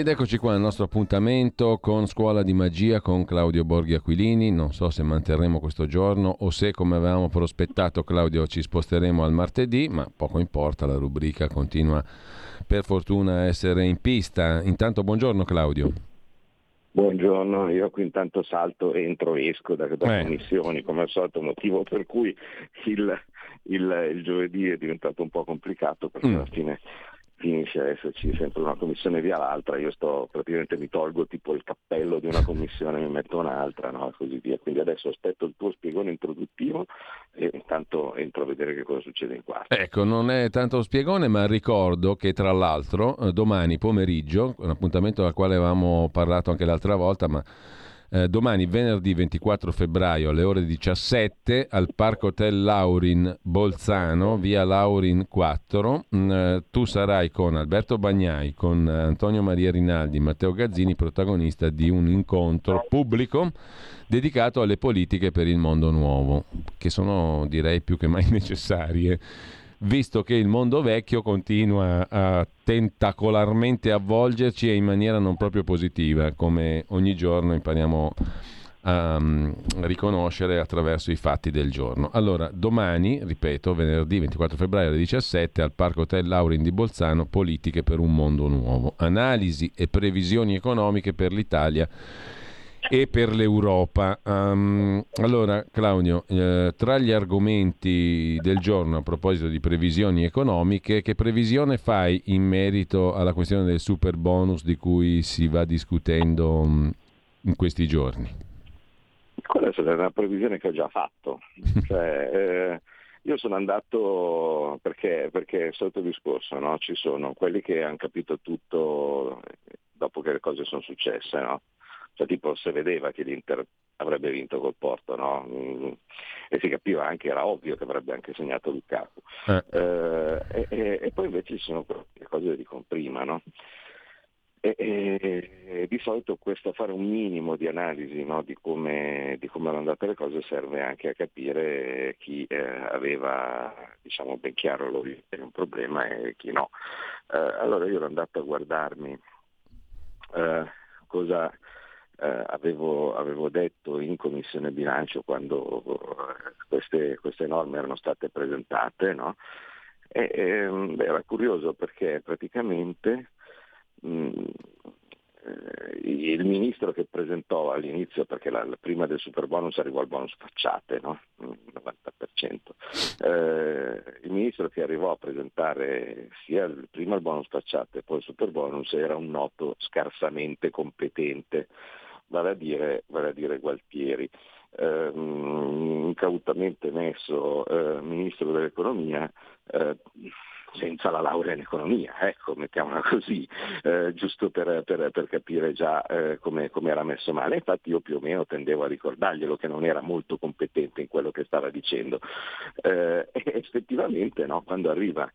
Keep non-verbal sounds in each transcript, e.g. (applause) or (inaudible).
Ed eccoci qua al nostro appuntamento con Scuola di Magia con Claudio Borghi Aquilini. Non so se manterremo questo giorno o se, come avevamo prospettato, Claudio, ci sposteremo al martedì, ma poco importa, la rubrica continua per fortuna a essere in pista. Intanto buongiorno Claudio. Buongiorno, io qui intanto salto, entro, esco da, da eh. commissioni, come al solito, motivo per cui il, il, il, giovedì è diventato un po' complicato perché mm. alla fine finisce a esserci sempre una commissione via l'altra, io sto praticamente mi tolgo tipo il cappello di una commissione e mi metto un'altra, no? così via. Quindi adesso aspetto il tuo spiegone introduttivo e intanto entro a vedere che cosa succede in quarto. Ecco, non è tanto spiegone, ma ricordo che tra l'altro eh, domani pomeriggio, un appuntamento al quale avevamo parlato anche l'altra volta, ma eh, domani venerdì 24 febbraio alle ore 17 al Parco Hotel Laurin Bolzano, via Laurin 4. Mm, eh, tu sarai con Alberto Bagnai, con Antonio Maria Rinaldi, Matteo Gazzini, protagonista di un incontro pubblico dedicato alle politiche per il mondo nuovo, che sono direi più che mai (laughs) necessarie visto che il mondo vecchio continua a tentacolarmente avvolgerci e in maniera non proprio positiva, come ogni giorno impariamo a um, riconoscere attraverso i fatti del giorno. Allora, domani, ripeto, venerdì 24 febbraio alle 17 al Parco Hotel Laurin di Bolzano, Politiche per un mondo nuovo. Analisi e previsioni economiche per l'Italia e per l'Europa. Um, allora, Claudio, eh, tra gli argomenti del giorno a proposito di previsioni economiche, che previsione fai in merito alla questione del super bonus di cui si va discutendo um, in questi giorni? Quella è una previsione che ho già fatto. (laughs) cioè, eh, io sono andato perché, perché è il solito discorso, no? ci sono quelli che hanno capito tutto dopo che le cose sono successe, no? Cioè tipo se vedeva che l'Inter avrebbe vinto col Porto, no? mm, e si capiva anche, era ovvio che avrebbe anche segnato Lukaku. Eh. Eh, e, e, e, poi invece ci sono le cose che dicono prima, no? E, e, di solito questo fare un minimo di analisi no, di, come, di, come, erano andate le cose serve anche a capire chi eh, aveva diciamo, ben chiaro un problema e chi no. Eh, allora io ero andato a guardarmi eh, cosa, eh, avevo, avevo, detto in Commissione Bilancio quando eh, queste, queste norme erano state presentate, no? e, e, ehm, era curioso perché praticamente mh, mm, eh, il ministro che presentò all'inizio, perché la, prima del super bonus arrivò al bonus facciate, no? 90%, eh, il ministro che arrivò a presentare sia il, prima il bonus facciate e poi il super bonus era un noto scarsamente competente vale a dire, vale a dire Gualtieri, eh, incautamente messo eh, ministro dell'economia. Eh, senza la laurea in economia, ecco, mettiamola così, eh, giusto per, per, per, capire già eh, come, era messo male. Infatti io più o meno tendevo a ricordarglielo che non era molto competente in quello che stava dicendo. Eh, (laughs) effettivamente no, quando arriva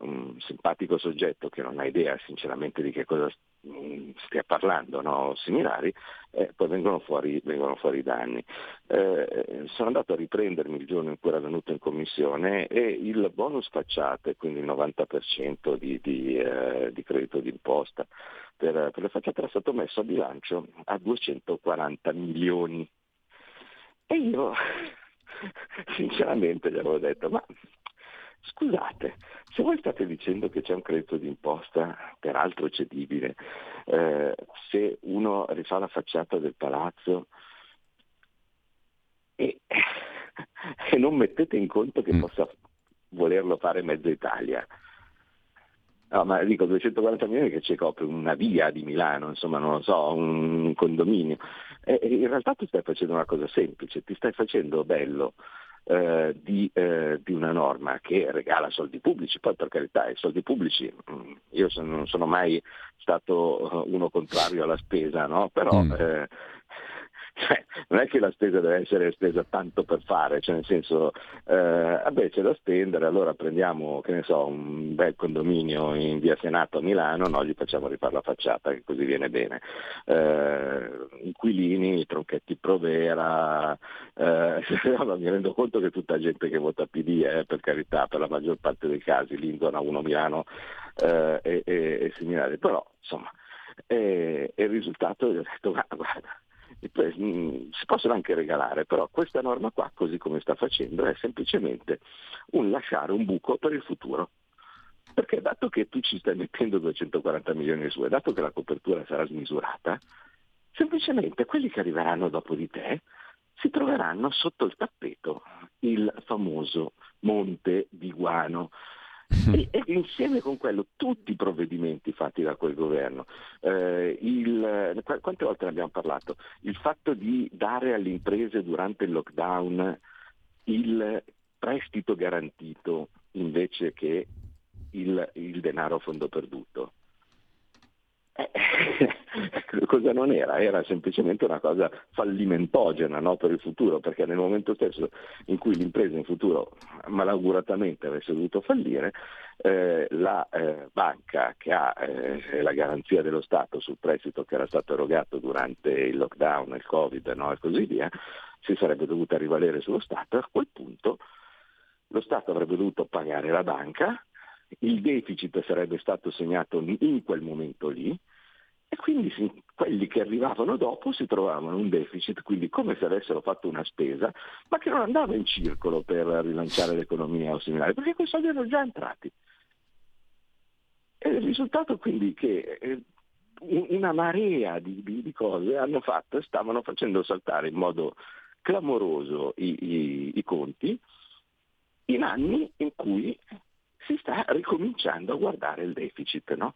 un simpatico soggetto che non ha idea sinceramente di che cosa mm, stia parlando, no? similari, eh, poi vengono fuori, vengono fuori danni. Eh, sono andato a riprendermi il giorno in cui era venuto in commissione e il bonus facciate, quindi il 90% di, di, eh, di credito d'imposta per, per le facciate era stato messo a bilancio a 240 milioni. E io (laughs) sinceramente gli avevo detto, ma Scusate, se voi state dicendo che c'è un credito d'imposta, peraltro cedibile, eh, se uno rifà la facciata del palazzo e, (laughs) e non mettete in conto che mm. possa volerlo fare mezza Italia, No, ma dico 240 milioni che ci copre una via di Milano, insomma, non lo so, un condominio. E in realtà tu stai facendo una cosa semplice, ti stai facendo bello eh, di, eh, di, una norma che regala soldi pubblici, poi per carità i soldi pubblici, mm, io non sono mai stato eh, uno contrario alla spesa, no? però mm. Eh, cioè, non è che la spesa deve essere spesa tanto per fare, cioè nel senso, eh, vabbè c'è da spendere, allora prendiamo, che ne so, un bel condominio in via Senato a Milano, no, gli facciamo rifare la facciata, che così viene bene. Eh, inquilini, tronchetti provera, eh, (laughs) mi rendo conto che tutta gente che vota PD, eh, per carità, per la maggior parte dei casi, lì in zona 1 Milano eh, e, e, e similari, però insomma, e, e il risultato gli ho detto, (laughs) guarda, Mm, si possono anche regalare, però questa norma qua, così come sta facendo, è semplicemente un lasciare un buco per il futuro. Perché dato che tu ci stai mettendo 240 milioni su e dato che la copertura sarà smisurata, semplicemente quelli che arriveranno dopo di te si troveranno sotto il tappeto il famoso monte di guano e, e, insieme con quello tutti i provvedimenti fatti da quel governo, eh, il, quante volte ne abbiamo parlato, il fatto di dare alle imprese durante il lockdown il prestito garantito invece che il, il denaro a fondo perduto, eh, (laughs) cosa non era? Era semplicemente una cosa fallimentogena no, per il futuro, perché nel momento stesso in cui l'impresa in futuro malauguratamente avesse dovuto fallire, eh, la eh, banca che ha eh, la garanzia dello Stato sul prestito che era stato erogato durante il lockdown, il Covid no, e così via, si sarebbe dovuta rivalere sullo Stato a quel punto lo Stato avrebbe dovuto pagare la banca il deficit sarebbe stato segnato in quel momento lì e quindi quelli che arrivavano dopo si trovavano un deficit, quindi come se avessero fatto una spesa, ma che non andava in circolo per rilanciare l'economia o similare, perché quei soldi erano già entrati. E il risultato quindi che eh, una marea di, di, di cose hanno fatto stavano facendo saltare in modo clamoroso i, i, i conti in anni in cui si sta ricominciando a guardare il deficit, no?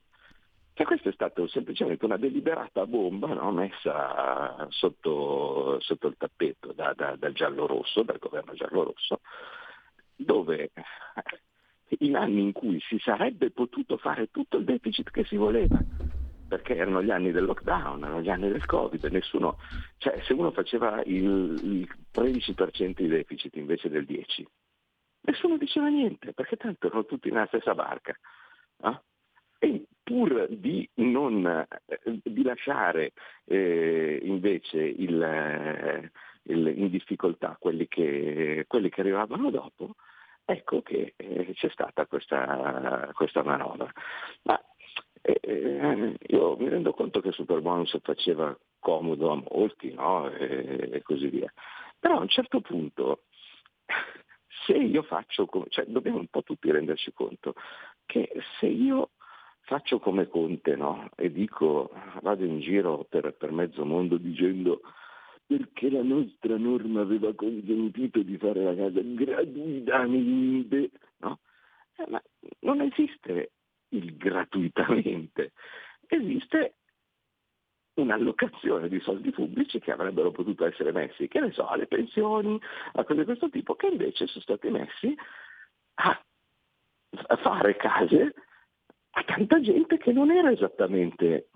Cioè questa è stata semplicemente una deliberata bomba no? messa sotto, sotto, il tappeto da, da, dal giallo-rosso, dal governo giallo-rosso, dove in anni in cui si sarebbe potuto fare tutto il deficit che si voleva, perché erano gli anni del lockdown, erano gli anni del Covid, nessuno, cioè se uno faceva il, il 13% di deficit invece del 10%, nessuno diceva niente, perché tanto erano tutti nella stessa barca. No? E pur di, non, eh, di lasciare eh, invece il, eh, il, in difficoltà quelli che, quelli che, arrivavano dopo, ecco che eh, c'è stata questa, questa manovra. Ma eh, eh, io mi rendo conto che il super bonus faceva comodo a molti no? e, e così via, però a un certo punto (laughs) se io faccio, cioè dobbiamo un po' tutti renderci conto che se io faccio come Conte no? e dico, vado in giro per, per mezzo mondo dicendo perché la nostra norma aveva consentito di fare la casa gratuitamente, no? Eh, ma non esiste il gratuitamente, esiste un'allocazione di soldi pubblici che avrebbero potuto essere messi, che ne so, alle pensioni, a cose di questo tipo, che invece sono stati messi a, fare case a tanta gente che non era esattamente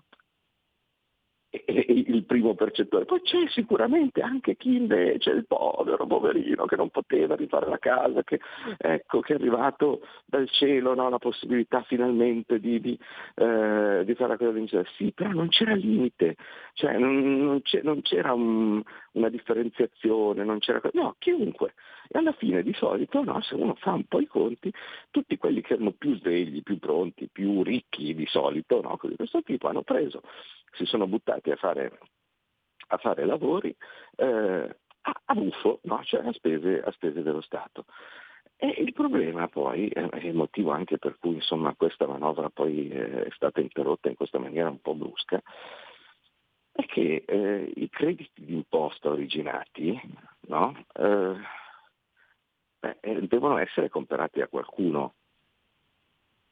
(laughs) il primo percettore. Poi c'è sicuramente anche chi invece, il povero, poverino, che non poteva rifare la casa, che, ecco, che è arrivato dal cielo no, la possibilità finalmente di, di, eh, di fare la cosa vincere. Sì, però non c'era limite, cioè, non, non, c'era un, una differenziazione, non c'era... No, chiunque. E alla fine di solito, no, se uno fa un po' i conti, tutti quelli che erano più svegli, più pronti, più ricchi di solito, no, di questo tipo, hanno preso, si sono buttati a fare, a fare lavori eh, a, a buffo, no? cioè a spese, a spese dello Stato. E il problema poi, è il motivo anche per cui insomma, questa manovra poi è stata interrotta in questa maniera un po' brusca, è che eh, i crediti d'imposta originati no? eh, beh, eh, devono essere comprati a qualcuno.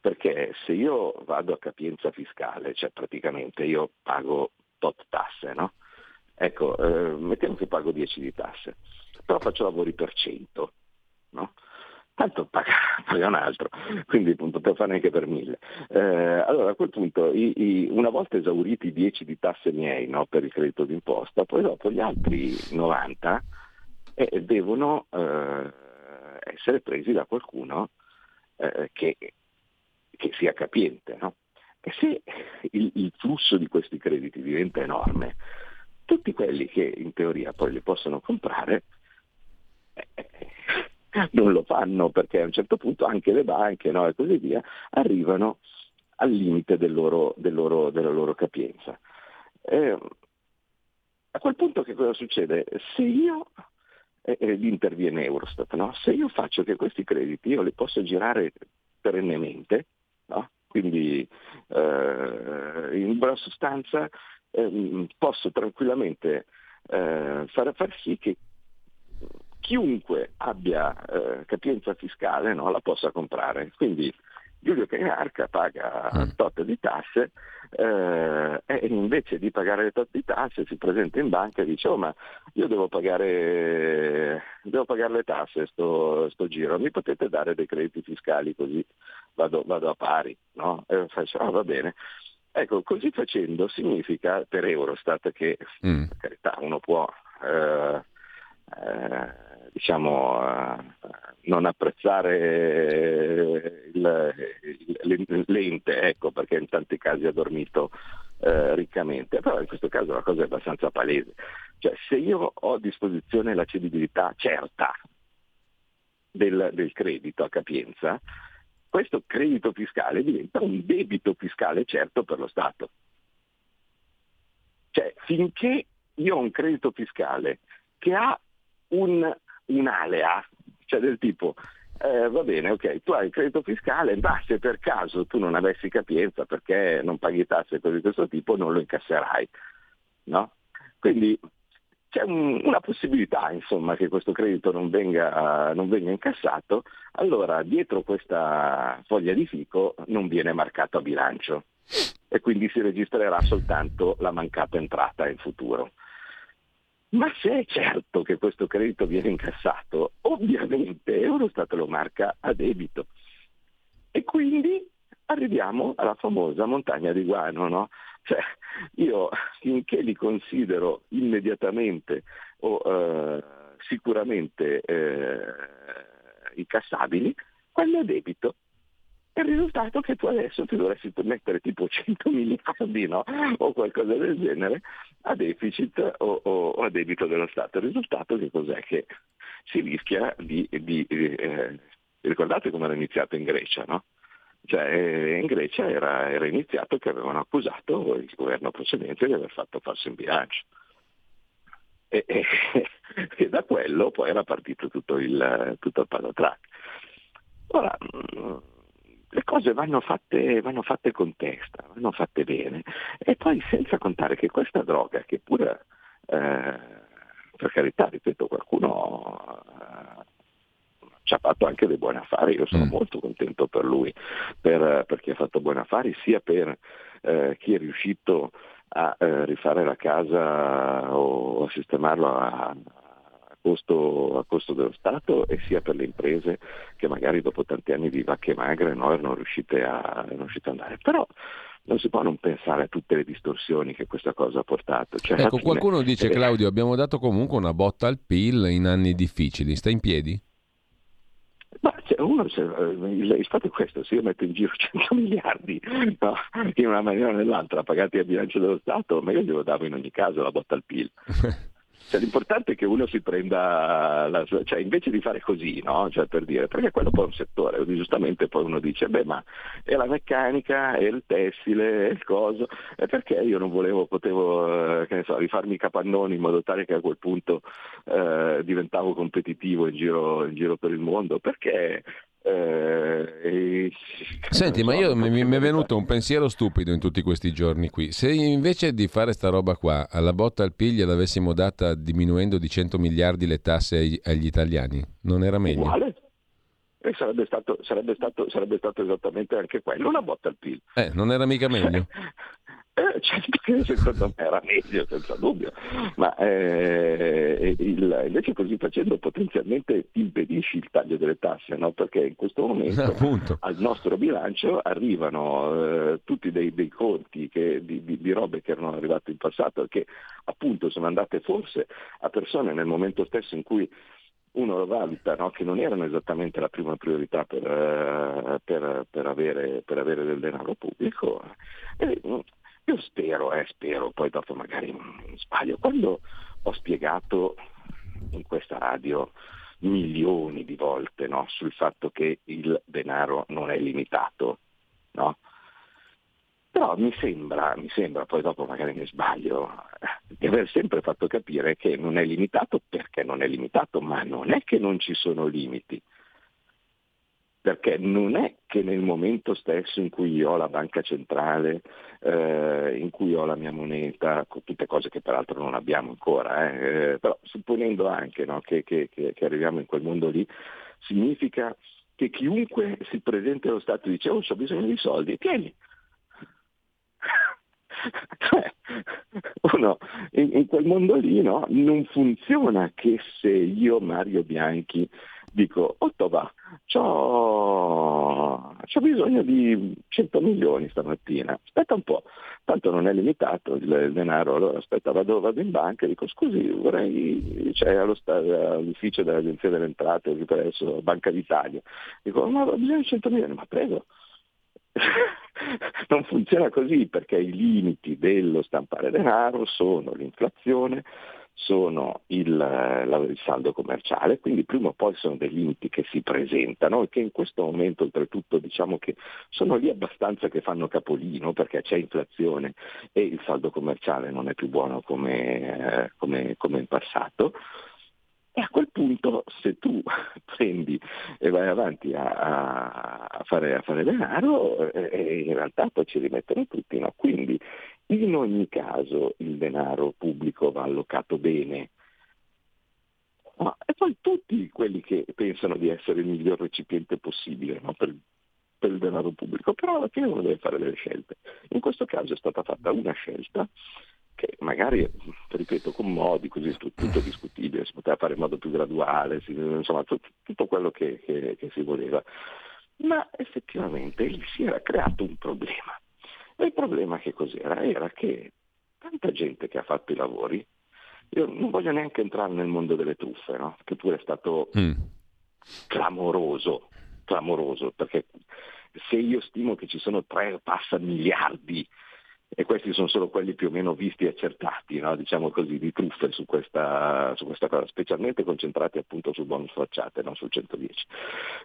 Perché se io vado a capienza fiscale, cioè praticamente io pago tot tasse, no? Ecco, eh, mettiamo che pago 10 di tasse, però faccio lavori per 100, no? tanto paga, (laughs) paga, un altro, quindi appunto per fare anche per mille. Eh, allora a quel punto, i, i, una volta esauriti i 10 di tasse miei no, per il credito d'imposta, poi dopo gli altri 90 eh, devono eh, essere presi da qualcuno eh, che, che, sia capiente. No? E se il, il flusso di questi crediti diventa enorme, tutti quelli che in teoria poi li possono comprare eh, non lo fanno perché a un certo punto anche le banche no, e così via arrivano al limite del loro, del loro, della loro capienza. Eh, a quel punto che cosa succede? Se io, eh, interviene Eurostat, no? se io faccio che questi crediti io li posso girare perennemente, no? quindi eh, in buona sostanza ehm, posso tranquillamente eh, far, far sì che chiunque abbia eh, capienza fiscale no, la possa comprare. Quindi Giulio Cainarca paga mm. tot di tasse eh, e invece di pagare le tot di tasse si presenta in banca e dice oh ma io devo pagare, devo pagare le tasse sto, sto, giro, mi potete dare dei crediti fiscali così vado, vado a pari? No? E faccio ah va bene. Ecco, così facendo significa per Eurostat che, mm. per carità, uno può eh, eh, diciamo, uh, non apprezzare il, l'ente, ecco, perché in tanti casi ha dormito uh, riccamente, però in questo caso la cosa è abbastanza palese. Cioè, se io ho a disposizione la cedibilità certa del, del credito a capienza, questo credito fiscale diventa un debito fiscale certo per lo Stato. Cioè, finché io ho un credito fiscale che ha un un'alea, cioè del tipo eh, va bene, ok, tu hai il credito fiscale, ma se per caso tu non avessi capienza perché non paghi tasse cose di questo tipo, non lo incasserai. No? Quindi c'è un, una possibilità insomma, che questo credito non venga, non venga, incassato, allora dietro questa foglia di fico non viene marcato a bilancio e quindi si registrerà soltanto la mancata entrata in futuro. Ma se è certo che questo credito viene incassato, ovviamente Eurostat lo marca a debito. E quindi arriviamo alla famosa montagna di guano, no? Cioè, io finché li considero immediatamente o eh, sicuramente eh, incassabili, quello è debito. Il risultato è che tu adesso ti dovresti mettere tipo 100 miliardi no? o qualcosa del genere a deficit o, o, a debito dello Stato. Il risultato che cos'è? Che si rischia di... di eh, ricordate come era iniziato in Grecia, no? Cioè, eh, in Grecia era, era, iniziato che avevano accusato il governo precedente di aver fatto falso in bilancio. E, e, (laughs) e, da quello poi era partito tutto il, tutto il patatrack. Ora, mm, le cose vanno fatte, vanno fatte, con testa, vanno fatte bene. E poi senza contare che questa droga, che pure, eh, per carità, ripeto, qualcuno eh, ci ha fatto anche dei buoni affari, io sono mm. molto contento per lui, per, per, chi ha fatto buoni affari, sia per eh, chi è riuscito a eh, rifare la casa o a sistemarlo a, costo, a costo dello Stato e sia per le imprese che magari dopo tanti anni di vacche magre no, erano, riuscite a, erano riuscite ad andare. Però non si può non pensare a tutte le distorsioni che questa cosa ha portato. Cioè, ecco, qualcuno dice, Claudio, abbiamo dato comunque una botta al PIL in anni difficili. Sta in piedi? Ma uno, il, il, fatto è questo, se io metto in giro (laughs) 100 miliardi no, in una maniera o nell'altra pagati a bilancio dello Stato, ma io glielo davo in ogni caso la botta al PIL. (laughs) Cioè, l'importante è che uno si prenda, la, cioè invece di fare così, no? cioè, per dire, perché quello poi è un settore, giustamente poi uno dice, beh ma è la meccanica, è il tessile, è il coso, e perché io non volevo, potevo, eh, so, rifarmi i capannoni in modo tale che a quel punto eh, diventavo competitivo in giro, in giro per il mondo, perché eh, Senti, ma io mi, mi, è venuto un pensiero stupido in tutti questi giorni qui. Se invece di fare sta roba qua, alla botta al piglio l'avessimo data diminuendo di 100 miliardi le tasse agli, agli italiani, non era meglio? Uguale. E sarebbe stato, sarebbe, stato, sarebbe stato, esattamente anche quello, una botta al PIL. Eh, non era mica meglio. (laughs) Eh, (laughs) certo che secondo me era meglio, senza dubbio, ma eh, il, invece così facendo potenzialmente impedisci il taglio delle tasse, no? perché in questo momento (laughs) Appunto. al nostro bilancio arrivano eh, tutti dei, dei conti che, di, di, di, robe che erano arrivate in passato e che appunto sono andate forse a persone nel momento stesso in cui uno lo valuta, no? che non erano esattamente la prima priorità per, eh, per, per, avere, per avere, del denaro pubblico. E, io spero, eh, spero, poi dopo magari sbaglio, quando ho spiegato in questa radio milioni di volte no, sul fatto che il denaro non è limitato, no? Però mi sembra, mi sembra, poi dopo magari mi sbaglio, di aver sempre fatto capire che non è limitato perché non è limitato, ma non è che non ci sono limiti perché non è che nel momento stesso in cui io ho la banca centrale, eh, in cui ho la mia moneta, tutte cose che peraltro non abbiamo ancora, eh, eh, però supponendo anche no, che, che, che, che, arriviamo in quel mondo lì, significa che chiunque si presenta allo Stato e dice oh ho bisogno di soldi, tieni. Cioè, uno, in, in, quel mondo lì no, non funziona che se io Mario Bianchi dico, otto va, c'ho, c'ho, bisogno di 100 milioni stamattina, aspetta un po', tanto non è limitato il, denaro, allora aspetta, vado, vado, in banca e dico scusi, vorrei, allo, all'ufficio dell'Agenzia delle Entrate, presso Banca d'Italia, dico, ma ho bisogno di 100 milioni, ma prego. (laughs) non funziona così perché i limiti dello stampare denaro sono l'inflazione, sono il, il, saldo commerciale, quindi prima o poi sono dei limiti che si presentano e che in questo momento oltretutto diciamo che sono lì abbastanza che fanno capolino perché c'è inflazione e il saldo commerciale non è più buono come, eh, come, come in passato. E a quel punto se tu (laughs) prendi e vai avanti a, a, fare, a fare, denaro, eh, in realtà poi ci rimettono tutti. No? Quindi in ogni caso il denaro pubblico va allocato bene. Ma, e poi tutti quelli che pensano di essere il miglior recipiente possibile no? per, per il denaro pubblico, però alla fine uno deve fare delle scelte. In questo caso è stata fatta una scelta che magari, ripeto, con modi così tutto discutibile, si poteva fare in modo più graduale, insomma tutto, tutto quello che, che, che si voleva. Ma effettivamente lì si era creato un problema e il problema che cos'era? Era che tanta gente che ha fatto i lavori, io non voglio neanche entrare nel mondo delle truffe, no? che pure è stato mm. clamoroso, clamoroso, perché se io stimo che ci sono 3 passa miliardi e questi sono solo quelli più o meno visti e accertati, no? diciamo così, di truffe su questa, su questa, cosa, specialmente concentrati appunto sul bonus facciate, no? sul 110.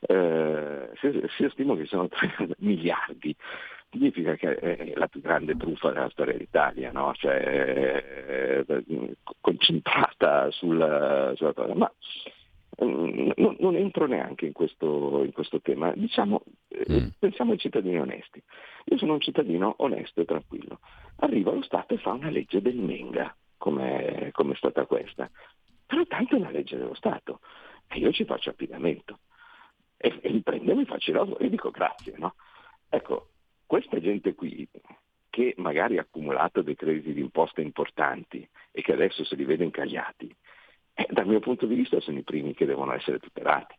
Eh, se, io stimo che sono 3 (laughs) miliardi, significa che è la più grande truffa della storia d'Italia, no? cioè, eh, concentrata sulla, sulla cosa. Ma mm, non, non, entro neanche in questo, in questo tema, diciamo, eh, mm. pensiamo ai cittadini onesti. Io sono un cittadino onesto e tranquillo. Arriva lo Stato e fa una legge del Menga, come è stata questa. Però tanto è una legge dello Stato e io ci faccio affidamento. E, e mi prendo e mi faccio il lavoro e dico grazie. No? Ecco, questa gente qui, che magari ha accumulato dei crediti d'imposta importanti e che adesso se li vede incagliati, eh, dal mio punto di vista sono i primi che devono essere tutelati.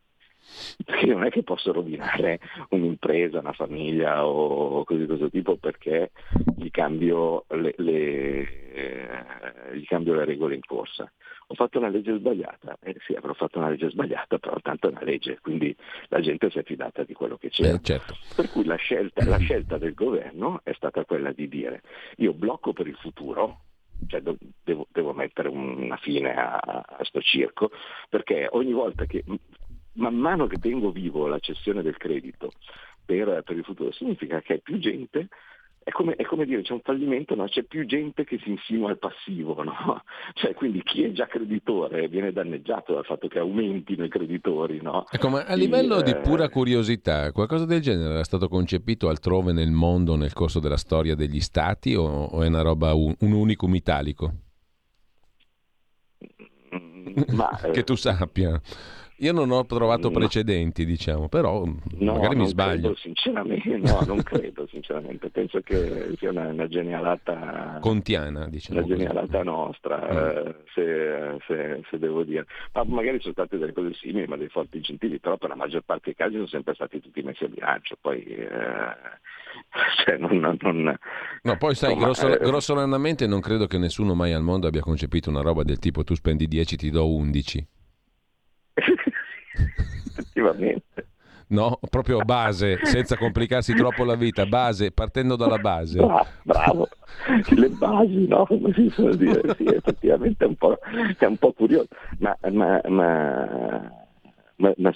Perché non è che posso rovinare un'impresa, una famiglia o così di questo tipo perché gli cambio le, le, eh, gli cambio le regole in corsa ho fatto una legge sbagliata, eh sì avrò fatto una legge sbagliata, però tanto è una legge, quindi la gente si è fidata di quello che c'era. Eh, certo. Per cui la scelta, la scelta del governo è stata quella di dire io blocco per il futuro, cioè devo, devo, mettere una fine a, a sto circo, perché ogni volta che, man mano che tengo vivo la cessione del credito per, per il futuro, significa che più gente è come, è come, dire c'è un fallimento, no? c'è più gente che si insinua al passivo, no? (laughs) cioè, quindi chi è già creditore viene danneggiato dal fatto che aumentino i creditori. No? Ecco, ma a livello e, di pura curiosità, qualcosa del genere era stato concepito altrove nel mondo nel corso della storia degli stati o, o è una roba, un, un unicum italico? Ma, (laughs) che tu sappia. Io non ho trovato no. precedenti, diciamo, però no, magari mi sbaglio. Credo, sinceramente, no, non credo, sinceramente. Penso che sia una, una genialata... Contiana, diciamo. Una genialata nostra, mm. eh, se, se, se, devo dire. Ma magari sono state delle cose simili, ma dei forti incentivi, però per la maggior parte dei casi sono sempre stati tutti messi a bilancio. Poi... Eh, (laughs) cioè non, non, non, no, poi sai, grosso, eh, grossolanamente non credo che nessuno mai al mondo abbia concepito una roba del tipo tu spendi 10, ti do 11. Effettivamente. No, proprio base, senza complicarsi troppo la vita, base, partendo dalla base. Bravo, bravo. le basi, no? Come si suol dire, sì, effettivamente è un po', è un po curioso, ma, ma, ma, ma,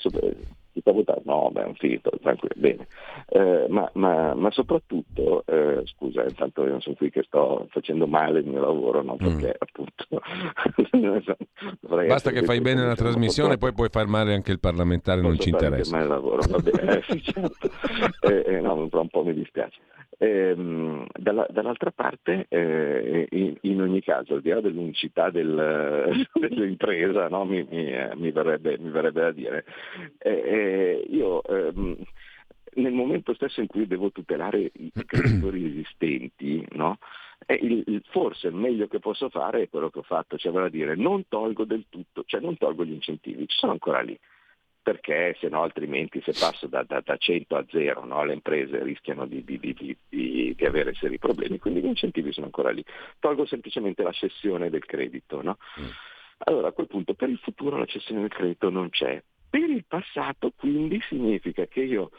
ma tutta votare, no, beh, è un finito, tranquillo, bene. Eh, ma, ma, ma, soprattutto, eh, scusa, intanto io sono qui che sto facendo male il mio lavoro, no? perché mm. appunto... (laughs) Basta che fai bene la trasmissione, poi puoi far male anche il parlamentare, non ci interessa. Male il lavoro, va bene, (laughs) eh, sì, certo. Eh, eh, no, un po' mi dispiace. Ehm, dalla, dall'altra parte, eh, in, in, ogni caso, al di là dell'unicità del, (laughs) dell'impresa, no? mi, mi, eh, mi, verrebbe, mi, verrebbe, da dire, eh, eh, io ehm, nel momento stesso in cui devo tutelare i (clears throat) creditori esistenti, no? il, il, forse il meglio che posso fare è quello che ho fatto, cioè vale a dire non tolgo del tutto, cioè non tolgo gli incentivi, ci sono ancora lì perché se no altrimenti se passo da, da, da 100 a 0 no, le imprese rischiano di, di, di, di, avere seri problemi, quindi gli incentivi sono ancora lì. Tolgo semplicemente la cessione del credito. No? Mm. Allora a quel punto per il futuro la cessione del credito non c'è. Per il passato quindi significa che io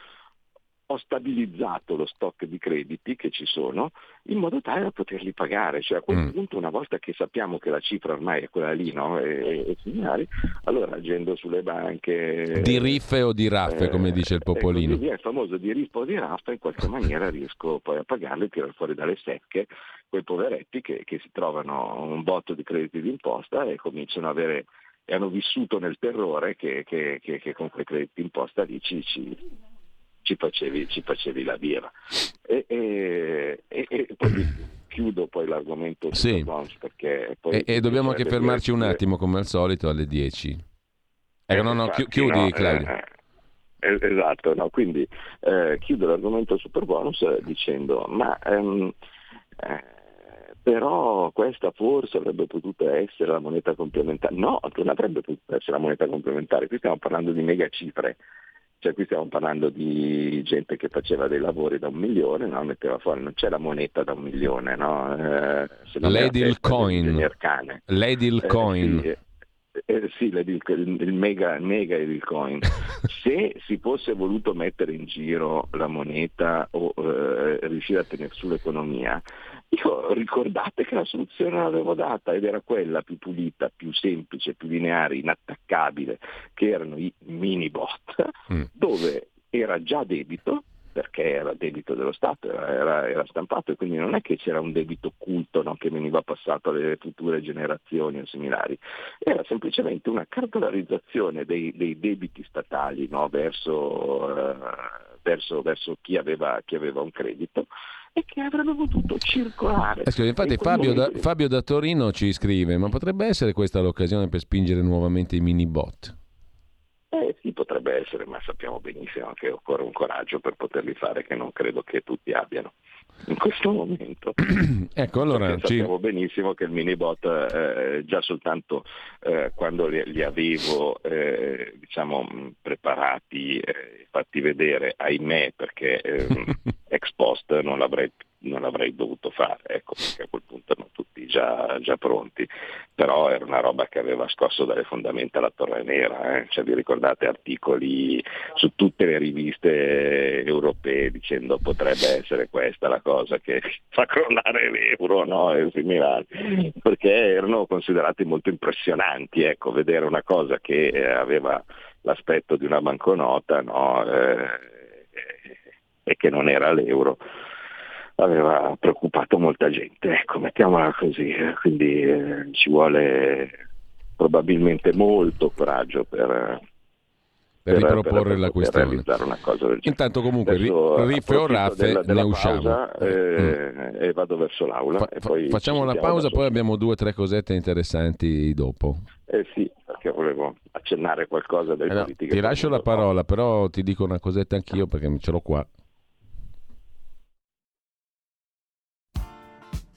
ho stabilizzato lo stock di crediti che ci sono in modo tale da poterli pagare. Cioè a quel mm. punto, una volta che sappiamo che la cifra ormai è quella lì, no? e, e similari, allora agendo sulle banche... Di riffe o di raffe, eh, come dice il popolino. Ecco, il famoso di riffe o di raffe, in qualche maniera riesco poi a pagarli e tirare fuori dalle secche quei poveretti che, che si trovano un botto di crediti d'imposta e cominciano a avere e hanno vissuto nel terrore che, che, che, che con quei crediti d'imposta lì ci, ci, ci facevi, ci facevi la birra. E, e, e, poi chiudo poi l'argomento sì. perché poi e, dobbiamo anche fermarci un attimo come al solito alle 10. Ecco, no, no, infatti, chiudi no, Claudio. Eh, eh, esatto, no, quindi eh, chiudo l'argomento super bonus dicendo ma ehm, eh, però questa forse avrebbe potuto essere la moneta complementare. No, non avrebbe potuto essere la moneta complementare, qui stiamo parlando di mega cifre. Cioè qui stiamo parlando di gente che faceva dei lavori da un milione, no? metteva fuori, non c'è la moneta da un milione, no? Eh, L'Edil Coin. L'Edil eh, Coin. Sì, eh, sì, il, il, mega, il mega Edil Coin. (laughs) Se si fosse voluto mettere in giro la moneta o eh, riuscire a tenere su l'economia, io ricordate che la soluzione l'avevo data ed era quella più pulita, più semplice, più lineare, inattaccabile, che erano i mini bot, mm. dove era già debito, perché era debito dello Stato, era, era, stampato e quindi non è che c'era un debito occulto no, che veniva passato alle future generazioni o similari, era semplicemente una cartolarizzazione dei, dei debiti statali no, verso, uh, verso, verso chi, aveva, chi aveva un credito e che avrebbe potuto circolare. Eh, infatti Fabio da, Fabio da, Torino ci scrive, ma potrebbe essere questa l'occasione per spingere nuovamente i mini bot? Eh sì, potrebbe essere, ma sappiamo benissimo che occorre un coraggio per poterli fare che non credo che tutti abbiano in questo momento. (clears throat) ecco, allora ci... sappiamo benissimo che il minibot eh, già soltanto eh, quando li, li avevo eh, diciamo, preparati e fatti vedere, ahimè, perché ehm, (laughs) ex post non l'avrei non l'avrei dovuto fare, ecco, perché a quel punto erano tutti già, già, pronti, però era una roba che aveva scosso dalle fondamenta la Torre Nera, eh? cioè, vi ricordate articoli su tutte le riviste europee dicendo potrebbe essere questa la cosa che (laughs) fa crollare l'euro no? e similari, perché erano considerati molto impressionanti, ecco, vedere una cosa che eh, aveva l'aspetto di una banconota no? eh, e che non era l'euro aveva preoccupato molta gente, ecco, mettiamola così, quindi eh, ci vuole probabilmente molto coraggio per, per, riproporre per, la questione. Intanto comunque Adesso, Riffe o Raffe ne usciamo. Pausa, eh, mm. E vado verso l'aula. Fa, fa, facciamo la pausa, poi abbiamo due o tre cosette interessanti dopo. Eh sì, perché volevo accennare qualcosa dai eh no, Ti lascio la parola, però ti dico una cosetta anch'io perché ce l'ho qua.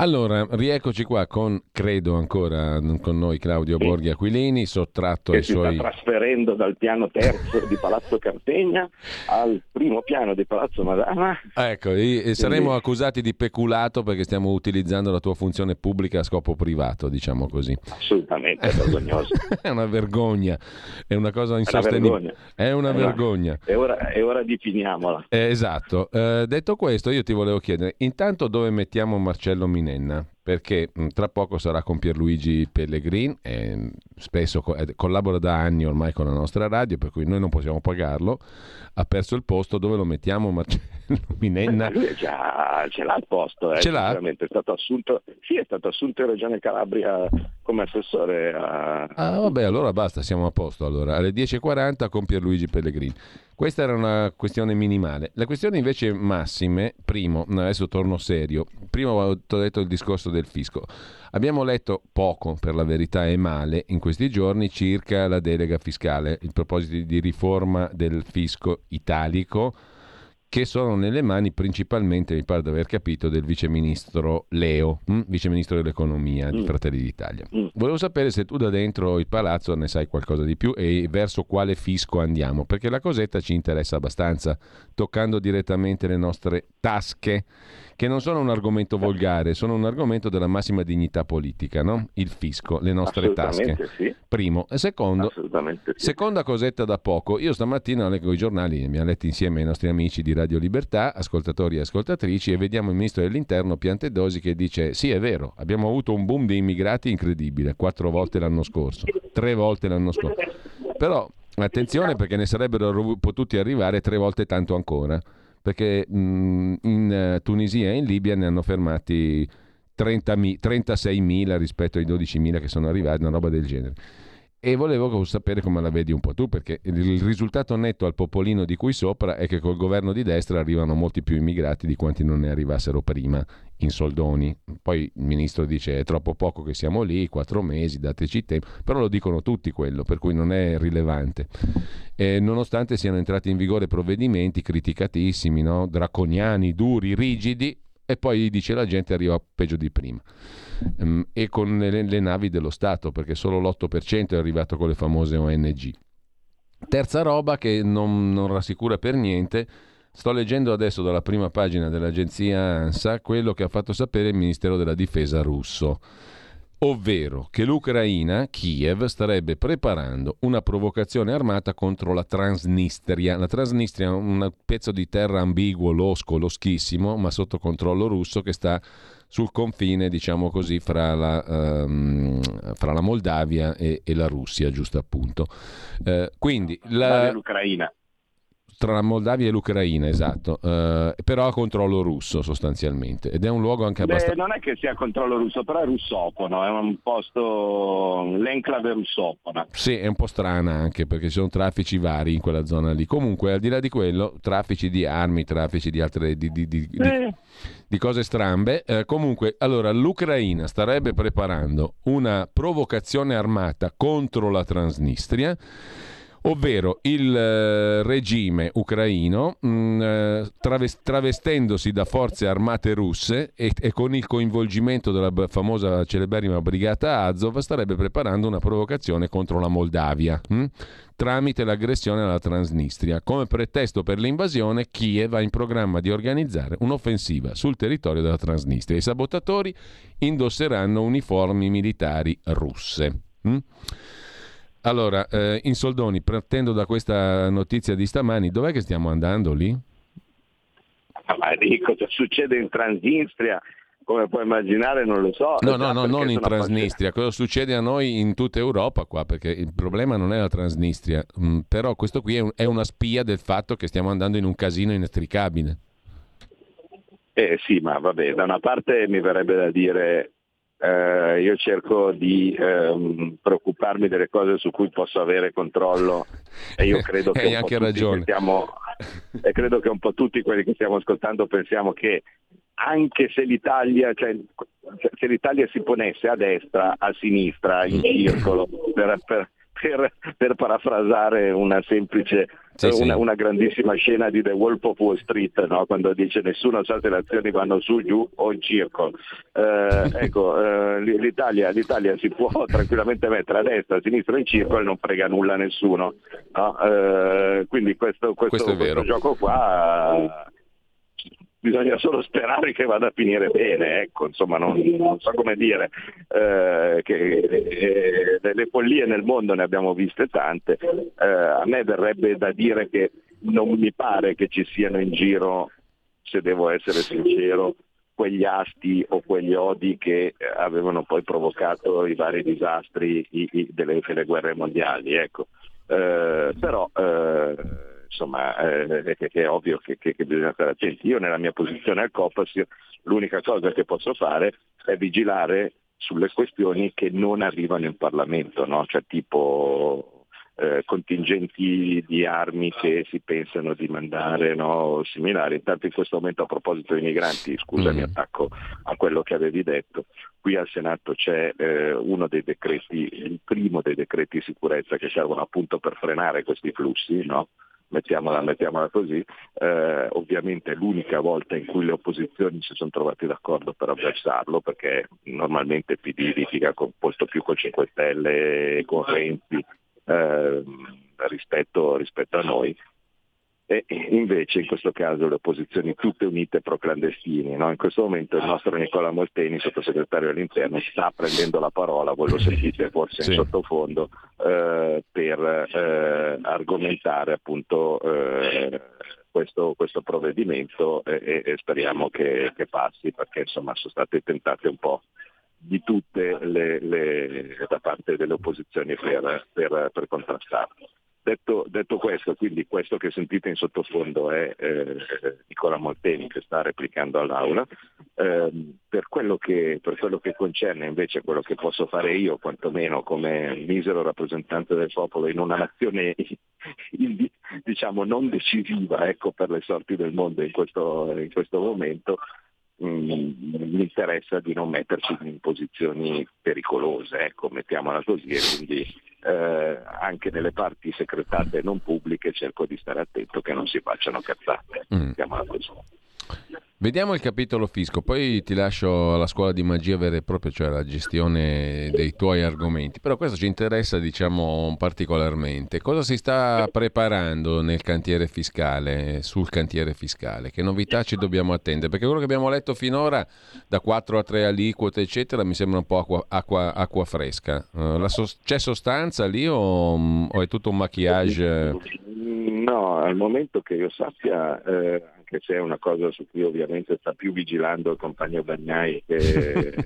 Allora, rieccoci qua con, credo ancora, con noi Claudio sì. Borghi Aquilini, sottratto che ai si suoi... sta trasferendo dal piano terzo di Palazzo Cartegna al primo piano di Palazzo Madama. Ecco, e saremo accusati di peculato perché stiamo utilizzando la tua funzione pubblica a scopo privato, diciamo così. Assolutamente, è vergognoso. (laughs) è una vergogna, è una cosa insostenibile. È una vergogna. È ora, è ora di finiamola. Eh, esatto. Eh, detto questo, io ti volevo chiedere, intanto dove mettiamo Marcello Minelli? Nenna perché mh, tra poco sarà con Pierluigi Pellegrin, eh, spesso co- collabora da anni ormai con la nostra radio, per cui noi non possiamo pagarlo, ha perso il posto, dove lo mettiamo Marcello Minenna? Lui già, ce l'ha il posto, eh, ce l'ha? È stato, assunto, sì, è stato assunto in Regione Calabria come assessore a... Ah vabbè, allora basta, siamo a posto allora, alle 10.40 con Pierluigi Pellegrin. Questa era una questione minimale. La questione invece massime, primo, adesso torno serio, prima ho detto il discorso del fisco. Abbiamo letto poco, per la verità e male, in questi giorni circa la delega fiscale, il proposito di riforma del fisco italico che sono nelle mani principalmente, mi pare di aver capito, del viceministro Leo, hm? viceministro dell'economia di mm. Fratelli d'Italia. Mm. Volevo sapere se tu da dentro il palazzo ne sai qualcosa di più e verso quale fisco andiamo, perché la cosetta ci interessa abbastanza, toccando direttamente le nostre tasche che non sono un argomento volgare, sono un argomento della massima dignità politica, no? il fisco, le nostre tasche. Sì. Primo. E secondo, sì. seconda cosetta da poco, io stamattina leggo i giornali, mi ha letti insieme ai nostri amici di Radio Libertà, ascoltatori e ascoltatrici, e vediamo il ministro dell'Interno Piantedosi che dice sì è vero, abbiamo avuto un boom di immigrati incredibile, quattro volte l'anno scorso, tre volte l'anno scorso. Però attenzione perché ne sarebbero potuti arrivare tre volte tanto ancora perché mh, in eh, Tunisia e in Libia ne hanno fermati 30, 36.000 rispetto ai 12.000 che sono arrivati, una roba del genere. E volevo sapere come la vedi un po' tu, perché il risultato netto al popolino di cui sopra è che col governo di destra arrivano molti più immigrati di quanti non ne arrivassero prima in soldoni. Poi il ministro dice è troppo poco che siamo lì, quattro mesi, dateci tempo, però lo dicono tutti quello, per cui non è rilevante. E nonostante siano entrati in vigore provvedimenti criticatissimi, no? draconiani, duri, rigidi, e poi dice la gente arriva peggio di prima. Um, e con le, le, navi dello Stato, perché solo l'8% è arrivato con le famose ONG. Terza roba che non, non rassicura per niente, sto leggendo adesso dalla prima pagina dell'agenzia ANSA quello che ha fatto sapere il Ministero della Difesa russo ovvero che l'Ucraina, Kiev, starebbe preparando una provocazione armata contro la Transnistria. La Transnistria è un pezzo di terra ambiguo, losco, loschissimo, ma sotto controllo russo che sta sul confine, diciamo così, fra la, um, fra la Moldavia e, e, la Russia, giusto appunto. Uh, quindi la... l'Ucraina tra la Moldavia e l'Ucraina, esatto, eh, però a controllo russo sostanzialmente ed è un luogo anche abbastanza... Beh, non è che sia a controllo russo, però è russofono, è un posto, l'enclave russofona. Sì, è un po' strana anche perché ci sono traffici vari in quella zona lì. Comunque, al di là di quello, traffici di armi, traffici di altre... Di, di, di, eh. di cose strambe. Eh, comunque, allora, l'Ucraina starebbe preparando una provocazione armata contro la Transnistria ovvero il eh, regime ucraino mm, eh, traves- travestendosi da forze armate russe e, con il coinvolgimento della famosa celeberrima brigata Azov starebbe preparando una provocazione contro la Moldavia mh? tramite l'aggressione alla Transnistria. Come pretesto per l'invasione, Kiev ha in programma di organizzare un'offensiva sul territorio della Transnistria. I sabotatori indosseranno uniformi militari russe. Mh? Allora, eh, in soldoni, partendo da questa notizia di stamani, dov'è che stiamo andando lì? Ah, ma lì cosa succede in Transnistria? Come puoi immaginare non lo so. No, no, no, non in Transnistria, cosa succede a noi in tutta Europa qua, perché il problema non è la Transnistria, mm, però questo qui è, un, è una spia del fatto che stiamo andando in un casino inestricabile. Eh sì, ma vabbè, da una parte mi verrebbe da dire eh, io cerco di ehm, preoccuparmi delle cose su cui posso avere controllo e io credo (laughs) che, anche ragione. Stiamo, e credo che un po' tutti quelli che stiamo ascoltando pensiamo che anche se l'Italia, cioè, se l'Italia si ponesse a destra, a sinistra, in circolo, per, per, per, per parafrasare una semplice, sì, una, sì. una, grandissima scena di The Wolf of Wall Street, no? quando dice nessuno sa se le azioni vanno su, giù o in circolo. Eh, ecco, (laughs) eh, l'Italia, l'Italia, si può (laughs) tranquillamente mettere a destra, a sinistra, in circolo e non frega nulla a nessuno. No? Eh, quindi questo, questo, questo, questo gioco qua bisogna solo sperare che vada a finire bene, ecco, insomma non, non so come dire, eh, che eh, le follie nel mondo ne abbiamo viste tante, eh, a me verrebbe da dire che non mi pare che ci siano in giro, se devo essere sincero, quegli asti o quegli odi che avevano poi provocato i vari disastri i, i, delle, delle, guerre mondiali, ecco. Eh, però eh, insomma eh, è, ovvio che, che, che, bisogna stare attenti. Io nella mia posizione al COPAS l'unica cosa che posso fare è vigilare sulle questioni che non arrivano in Parlamento, no? cioè tipo eh, contingenti di armi che si pensano di mandare no? similari. Intanto in questo momento a proposito dei migranti, scusa mm. mi attacco a quello che avevi detto, qui al Senato c'è eh, uno dei decreti, il primo dei decreti di sicurezza che servono appunto per frenare questi flussi, no? Mettiamola, mettiamola così, eh, ovviamente l'unica volta in cui le opposizioni si sono trovate d'accordo per avversarlo, perché normalmente PD litiga composto più con 5 Stelle e con Renzi eh, rispetto, rispetto a noi e invece in questo caso le opposizioni tutte unite pro clandestini. No? In questo momento il nostro Nicola Molteni, sottosegretario all'interno, sta prendendo la parola, voi lo sentite forse sì. in sottofondo, eh, per eh, argomentare appunto eh, questo, questo, provvedimento e, e speriamo che, che, passi perché insomma sono state tentate un po' di tutte le, le, da parte delle opposizioni per, per, per contrastarlo. Detto, detto, questo, quindi questo che sentite in sottofondo è eh, Nicola Molteni che sta replicando all'Aula. Eh, per, quello che, per, quello che, concerne invece quello che posso fare io, quantomeno come misero rappresentante del popolo in una nazione (laughs) diciamo non decisiva ecco, per le sorti del mondo in questo, in questo momento, mi interessa di non metterci in posizioni pericolose, ecco, mettiamola così, e quindi eh, anche nelle parti secretate non pubbliche cerco di stare attento che non si facciano cazzate, mm. mettiamola così. Vediamo il capitolo fisco, poi ti lascio alla scuola di magia vera e propria, cioè la gestione dei tuoi argomenti. Però questo ci interessa, diciamo, particolarmente. Cosa si sta preparando nel cantiere fiscale, sul cantiere fiscale? Che novità ci dobbiamo attendere? Perché quello che abbiamo letto finora, da 4 a 3 aliquote, eccetera, mi sembra un po' acqua, acqua, acqua fresca. Uh, so- c'è sostanza lì o, o, è tutto un maquillage? No, al momento che io sappia... Eh anche se è una cosa su cui ovviamente sta più vigilando il compagno Bagnai che (laughs) eh,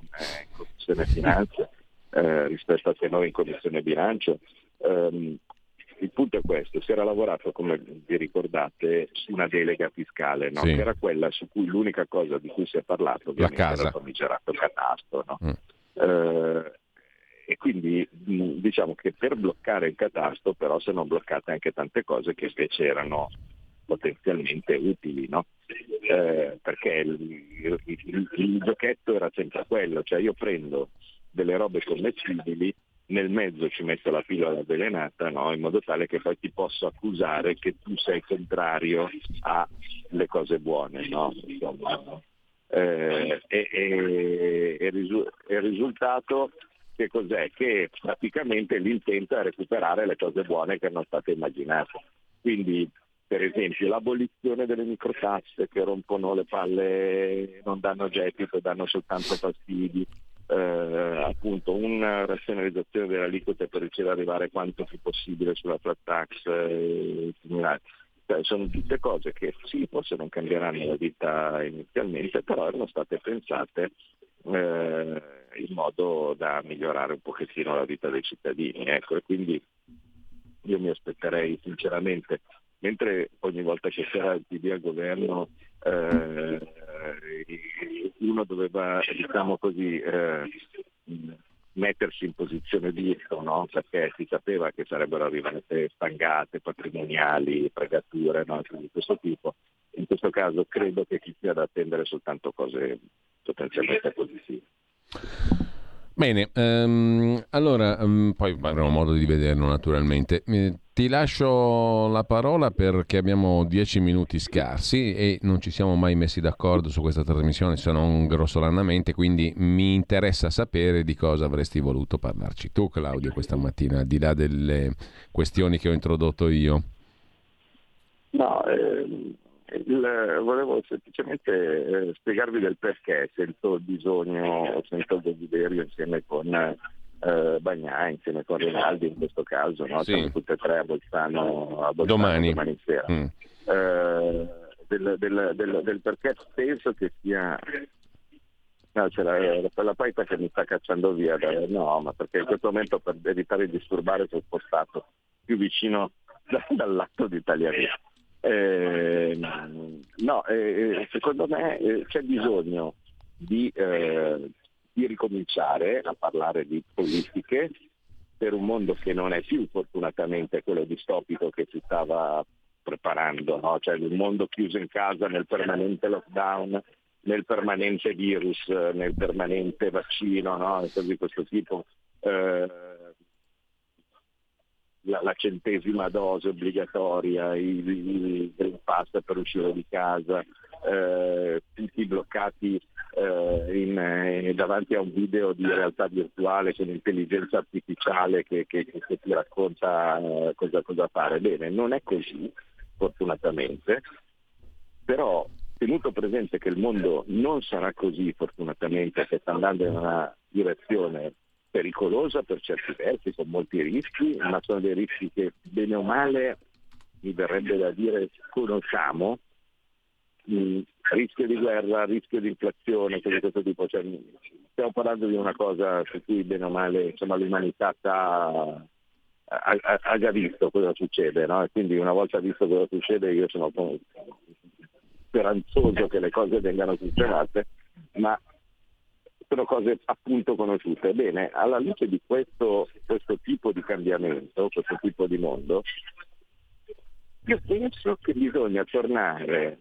in Commissione Finanze eh, rispetto a che noi in Commissione Bilancio. Um, il punto è questo, si era lavorato, come vi ricordate, su una delega fiscale, no? sì. che era quella su cui l'unica cosa di cui si è parlato ovviamente era il famigerato catasto. No? Mm. Uh, e quindi diciamo che per bloccare il catasto però sono bloccate anche tante cose che invece erano potenzialmente utili, no? eh, perché il, il, il, giochetto era sempre quello, cioè io prendo delle robe commestibili nel mezzo ci metto la pillola avvelenata, no? in modo tale che poi ti posso accusare che tu sei contrario alle cose buone. No? Insomma, eh, e, e, e, il risultato che cos'è? Che praticamente l'intento è recuperare le cose buone che erano state immaginate. Quindi per esempio l'abolizione delle microtasse che rompono le palle, non danno gettito, danno soltanto fastidi, eh, appunto una razionalizzazione delle aliquote per riuscire ad arrivare quanto più possibile sulla flat tax e similari. Cioè, sono tutte cose che sì, forse non cambieranno la vita inizialmente, però erano state pensate eh, in modo da migliorare un pochettino la vita dei cittadini. Ecco, e quindi io mi aspetterei sinceramente, mentre ogni volta che c'era il PD al governo eh, uno doveva, diciamo così, eh, mettersi in posizione di rischio, no? perché si sapeva che sarebbero arrivate stangate patrimoniali, pregature no? di questo tipo. In questo caso credo che ci sia da attendere soltanto cose potenzialmente positive. Bene, um, allora um, poi avremo modo di vederlo naturalmente. Eh, ti lascio la parola perché abbiamo dieci minuti scarsi e non ci siamo mai messi d'accordo su questa trasmissione se non grossolanamente, quindi mi interessa sapere di cosa avresti voluto parlarci tu Claudio questa mattina, al di là delle questioni che ho introdotto io. No, eh, il, volevo semplicemente eh, spiegarvi del perché sento il bisogno, sento il desiderio insieme con eh, Bagnà, insieme con Rinaldi in questo caso, no? sì. siamo tutte e tre a Bolzano, a Bolzano domani. domani sera. Mm. Eh, del, del, del, del, perché penso che sia... No, c'è la, quella paita che mi sta cacciando via, no, ma perché in questo momento per evitare di disturbare sono spostato più vicino da, (laughs) dal lato di Italia Via. Eh, no, eh, secondo me eh, c'è bisogno di, eh, di, ricominciare a parlare di politiche per un mondo che non è più fortunatamente quello distopico che si stava preparando, no? cioè un mondo chiuso in casa nel permanente lockdown, nel permanente virus, nel permanente vaccino, no? cose di questo tipo. Eh, la, la, centesima dose obbligatoria, il, il Green Pass per uscire di casa, eh, tutti bloccati eh, in, eh, davanti a un video di realtà virtuale con intelligenza artificiale che, che, che ti racconta eh, cosa, cosa fare. Bene, non è così, fortunatamente, però tenuto presente che il mondo non sarà così, fortunatamente, che sta andando in una direzione pericolosa per certi versi, con molti rischi, ma sono dei rischi che bene o male mi verrebbe da dire conosciamo, mm, rischio di guerra, rischio di inflazione, cose di questo tipo. Cioè, stiamo parlando di una cosa su cui bene o male insomma, l'umanità ha, ha, ha, già visto cosa succede, no? quindi una volta visto cosa succede io sono speranzoso che le cose vengano sistemate, ma sono cose appunto conosciute. Bene, alla luce di questo, questo tipo di cambiamento, questo tipo di mondo, io penso che bisogna tornare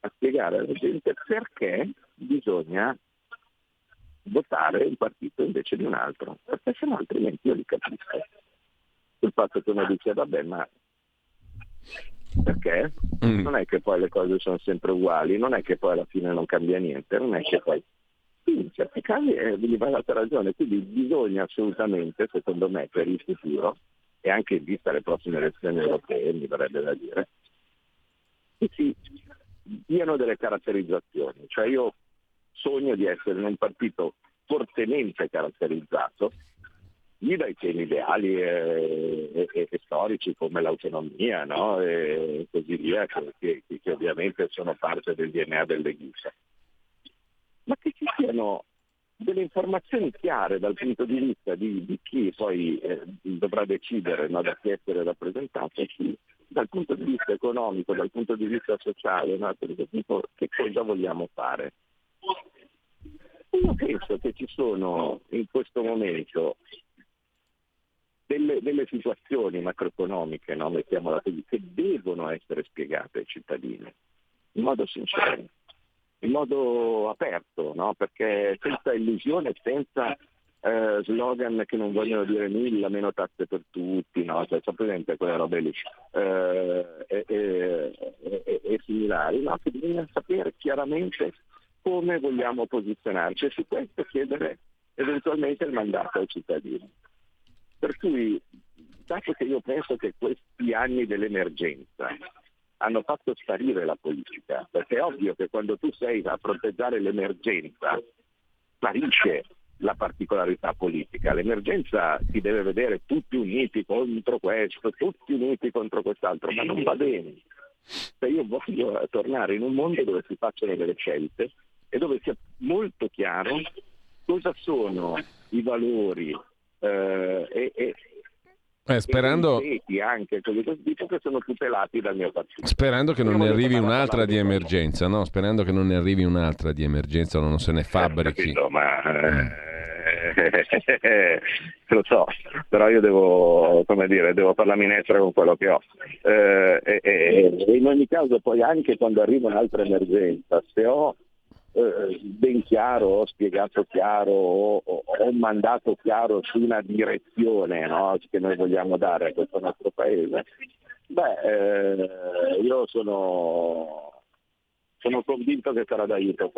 a spiegare alla gente perché bisogna votare un partito invece di un altro, perché se no altrimenti io li capisco. Il fatto che uno dice vabbè ma perché? Mm. Non è che poi le cose sono sempre uguali, non è che poi alla fine non cambia niente, non è che poi in certi casi eh, va data ragione, quindi bisogna assolutamente, secondo me, per il futuro, e anche in vista alle prossime elezioni europee, mi verrebbe da dire, che si diano delle caratterizzazioni. Cioè io sogno di essere in un partito fortemente caratterizzato, lì dai temi ideali e, e, e, storici come l'autonomia no? e così via, che, che, che, ovviamente sono parte del DNA del leghista ma che ci siano delle informazioni chiare dal punto di vista di, di chi poi eh, dovrà decidere no, da chi essere rappresentato chi dal punto di vista economico, dal punto di vista sociale, no, che cosa vogliamo fare. Io penso che ci sono in questo momento delle, delle situazioni macroeconomiche, no, mettiamola così, che devono essere spiegate ai cittadini in modo sincero in modo aperto, no? perché senza illusione, senza eh, slogan che non vogliono dire nulla, meno tasse per tutti, no? Cioè, presente quelle robe lì eh, e, e, e, similari, no? Che bisogna sapere chiaramente come vogliamo posizionarci e su questo chiedere eventualmente il mandato ai cittadini. Per cui, dato che io penso che questi anni dell'emergenza hanno fatto sparire la politica, perché è ovvio che quando tu sei a fronteggiare l'emergenza, sparisce la particolarità politica. L'emergenza si deve vedere tutti uniti contro questo, tutti uniti contro quest'altro, ma non va bene. Se io voglio tornare in un mondo dove si facciano delle scelte e dove sia molto chiaro cosa sono i valori eh, e, e, eh, sperando, anche che sono tutelati dal mio partito. Sperando che non ne arrivi un'altra di emergenza, no? Sperando che non ne arrivi un'altra di emergenza, non se ne eh, fabbrichi. Capito, ma eh, (laughs) lo so, però io devo, come dire, devo fare la minestra con quello che ho. Eh, e, e, in ogni caso poi anche quando arriva un'altra emergenza, se ho eh, ben chiaro, ho spiegato chiaro, ho, ho mandato chiaro su una direzione no, che noi vogliamo dare a questo nostro paese, beh, eh, io sono, sono convinto che sarà d'aiuto.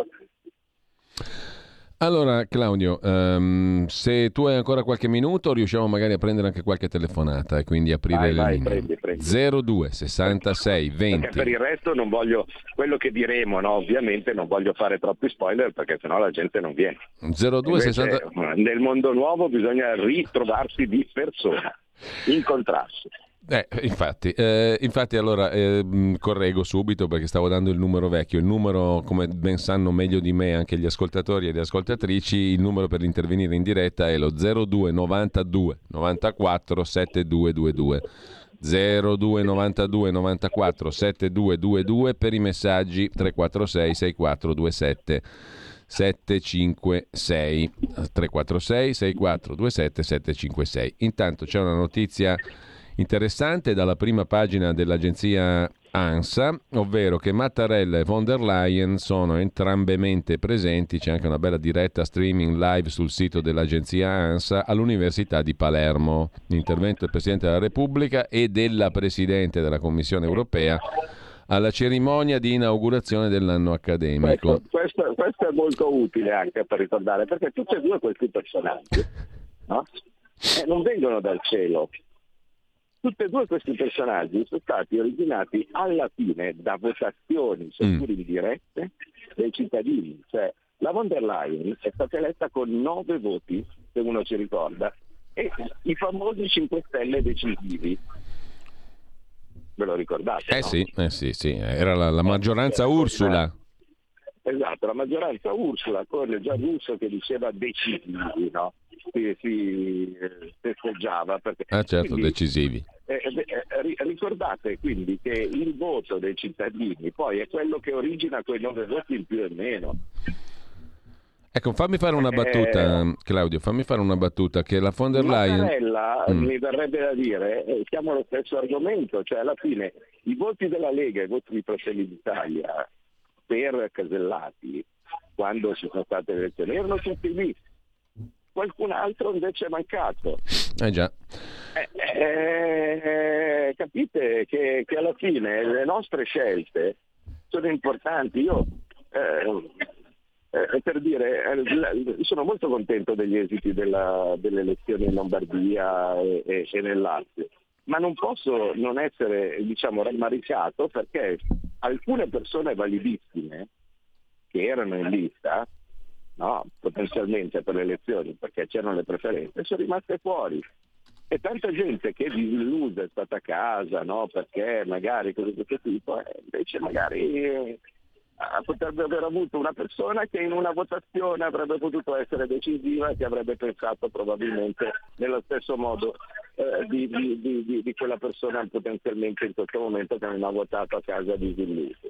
Allora Claudio, um, se tu hai ancora qualche minuto riusciamo magari a prendere anche qualche telefonata e quindi aprire vai, le vai, linee. Prendi, prendi. 02 66 20. Perché per il resto non voglio, quello che diremo no, ovviamente non voglio fare troppi spoiler perché sennò la gente non viene. 02 60... Nel mondo nuovo bisogna ritrovarsi di persona, incontrarsi. Eh, infatti, eh, infatti, allora eh, correggo subito perché stavo dando il numero vecchio. Il numero, come ben sanno meglio di me anche gli ascoltatori e le ascoltatrici, il numero per intervenire in diretta è lo 02 92 94 7222. 02 92 94 7222 per i messaggi 346 6427 756 346 6427 756. Intanto c'è una notizia interessante dalla prima pagina dell'agenzia ANSA, ovvero che Mattarella e von der Leyen sono entrambemente presenti, c'è anche una bella diretta streaming live sul sito dell'agenzia ANSA all'Università di Palermo. L'intervento del Presidente della Repubblica e della Presidente della Commissione europea alla cerimonia di inaugurazione dell'anno accademico. Questo, questo, questo è molto utile anche per ricordare, perché tutti e due questi personaggi (laughs) no? eh, non vengono dal cielo, Tutti e due questi personaggi sono stati originati alla fine da votazioni, seppur mm. indirette, dei cittadini. Cioè, la von der Leyen è stata eletta con nove voti, se uno ci ricorda, e i famosi 5 Stelle decisivi. Ve lo ricordate? Eh no? sì, eh sì, sì, era la, la maggioranza eh, Ursula. Esatto, la maggioranza Ursula con già Russo che diceva decisivi, no? Si, si eh, festeggiava. Perché, ah certo, quindi, decisivi. Eh, eh, eh ricordate quindi che il voto dei cittadini poi è quello che origina quei nove voti in più e meno. Ecco, fammi fare una battuta, eh, Claudio, fammi fare una battuta che la von der Leyen... Mattarella, mm. mi verrebbe da dire, siamo allo stesso argomento, cioè alla fine i voti della Lega e i voti di Fratelli d'Italia per Casellati, quando ci sono state le elezioni, erano tutti lì. Qualcun altro invece è mancato. Eh già. Eh, eh, capite che, che, alla fine le nostre scelte sono importanti. Io, eh, eh per dire, eh, sono molto contento degli esiti della, delle elezioni in Lombardia e, e, e nel Lazio, ma non posso non essere diciamo, rammaricato perché alcune persone validissime che erano in lista no, potenzialmente per le elezioni perché c'erano le preferenze sono rimaste fuori e tanta gente che disillusa è stata a casa, no? perché magari cose di questo tipo, eh, invece magari eh, potrebbe aver avuto una persona che in una votazione avrebbe potuto essere decisiva e che avrebbe pensato probabilmente nello stesso modo eh, di, di, di, di, quella persona potenzialmente in questo momento che non ha votato a casa disillusa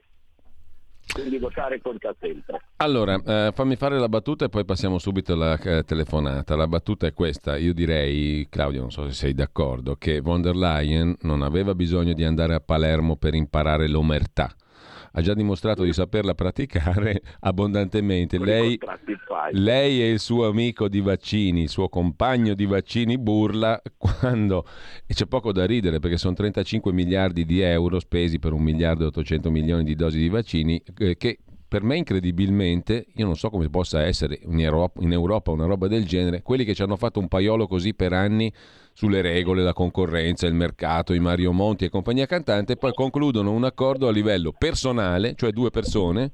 quindi votare conta sempre. Allora, eh, fammi fare la battuta e poi passiamo subito alla eh, telefonata. La battuta è questa, io direi, Claudio, non so se sei d'accordo, che von der Leyen non aveva bisogno di andare a Palermo per imparare l'omertà ha già dimostrato di saperla praticare (laughs) abbondantemente. Lei, lei e il suo amico di vaccini, il suo compagno di vaccini burla quando, e c'è poco da ridere perché sono 35 miliardi di euro spesi per un miliardo e 800 milioni di dosi di vaccini eh, che per me incredibilmente, io non so come possa essere in Europa, in Europa, una roba del genere, quelli che ci hanno fatto un paiolo così per anni sulle regole, la concorrenza, il mercato, i Mario Monti e compagnia cantante, poi concludono un accordo a livello personale, cioè due persone,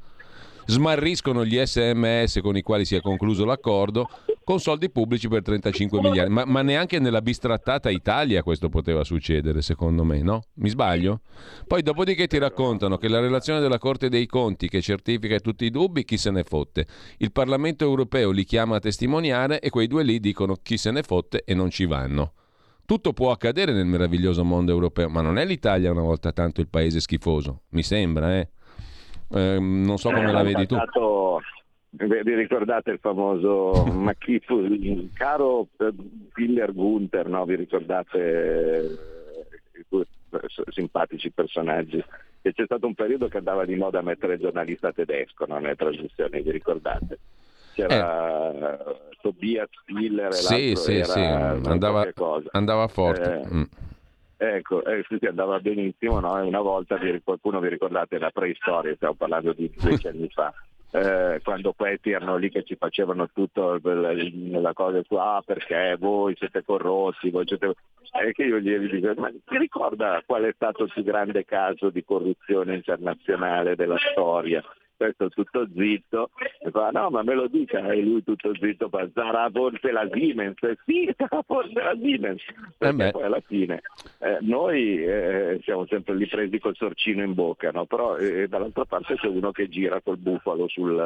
smarriscono gli sms con i quali si è concluso l'accordo con soldi pubblici per 35 miliardi. Ma, ma, neanche nella bistrattata Italia questo poteva succedere, secondo me, no? Mi sbaglio? Poi dopodiché ti raccontano che la relazione della Corte dei Conti che certifica tutti i dubbi, chi se ne fotte. Il Parlamento europeo li chiama a testimoniare e quei due lì dicono chi se ne fotte e non ci vanno. Tutto può accadere nel meraviglioso mondo europeo, ma non è l'Italia una volta tanto il paese schifoso, mi sembra, eh? Eh, non so come la vedi tu. Vi ricordate il famoso (laughs) ma chi fu il caro Piller eh, Gunther, no? Vi ricordate eh, simpatici personaggi? E c'è stato un periodo che andava di moda a mettere il giornalista tedesco no? nelle trasmissioni, vi ricordate? C'era eh. Tobias Piller e sì, sì, sì. Andava, andava, forte. Eh, mm. Ecco, eh, sì, andava benissimo, no? una volta qualcuno vi ricordate la preistoria, stiamo parlando di dieci (laughs) anni fa, eh, quando questi erano lì che ci facevano tutto la cosa su ah perché voi siete corrotti, voi siete... E che io gli dico, ma ti ricorda qual è stato il più grande caso di corruzione internazionale della storia? Questo tutto zitto, e fa no ma me lo dica e lui tutto zitto fa sarà forse la Siemens, sì (laughs) sarà forse la Siemens, perché eh poi alla fine eh, noi eh, siamo sempre lì presi col sorcino in bocca, no? però eh, dall'altra parte c'è uno che gira col bufalo sul,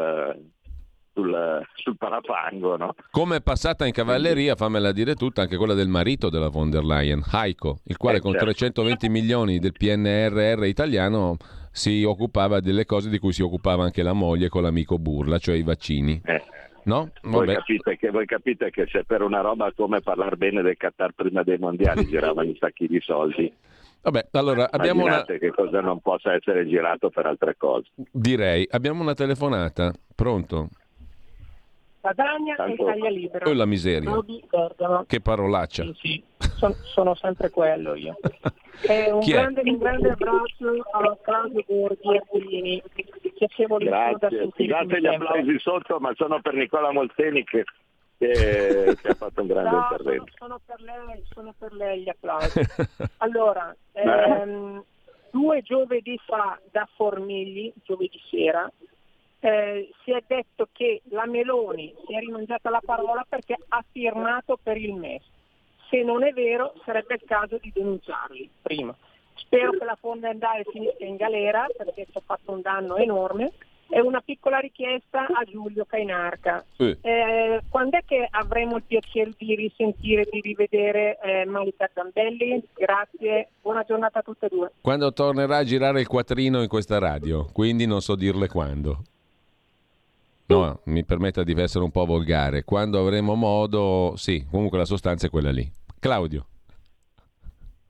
sul, sul, parafango. No? Come è passata in cavalleria, fammela dire tutta, anche quella del marito della von der Leyen, Heiko, il quale eh, con certo. 320 milioni del PNRR italiano si occupava delle cose di cui si occupava anche la moglie con l'amico Burla, cioè i vaccini. Eh. No? Voi capite, che, voi capite, che, se per una roba come parlare bene del Qatar prima dei mondiali (laughs) giravano i sacchi di soldi. Vabbè, allora abbiamo Immaginate una... che cosa non possa essere girato per altre cose. Direi, abbiamo una telefonata. Pronto? Padania Tanto... e Italia Libera. Oh la miseria. Che parolaccia. Sì, sì. Son, sono sempre quello io. (laughs) Eh, un, grande, un, grande, abbraccio a Claudio Borghi e Puglini. Piacevole Grazie. Scusate gli applausi sotto, ma sono per Nicola Molteni che, che, (laughs) che ha fatto un grande no, intervento. Sono, sono, per lei, sono per lei gli applausi. (laughs) Allora, ehm, due giovedì fa da Formigli, giovedì sera, eh, si è detto che la Meloni si è rinunciata alla parola perché ha firmato per il MES. Se non è vero sarebbe il caso di denunciarli prima. Spero che la Fonda Andare finisca in galera perché ci ha fatto un danno enorme. E una piccola richiesta a Giulio Cainarca. Eh. Eh, quando è che avremo il piacere di risentire, di rivedere eh, Malika Zambelli? Grazie, buona giornata a tutte e due. Quando tornerà a girare il quattrino in questa radio, quindi non so dirle quando. No, mi permetta di essere un po' volgare. Quando avremo modo, sì, comunque la sostanza è quella lì. Claudio.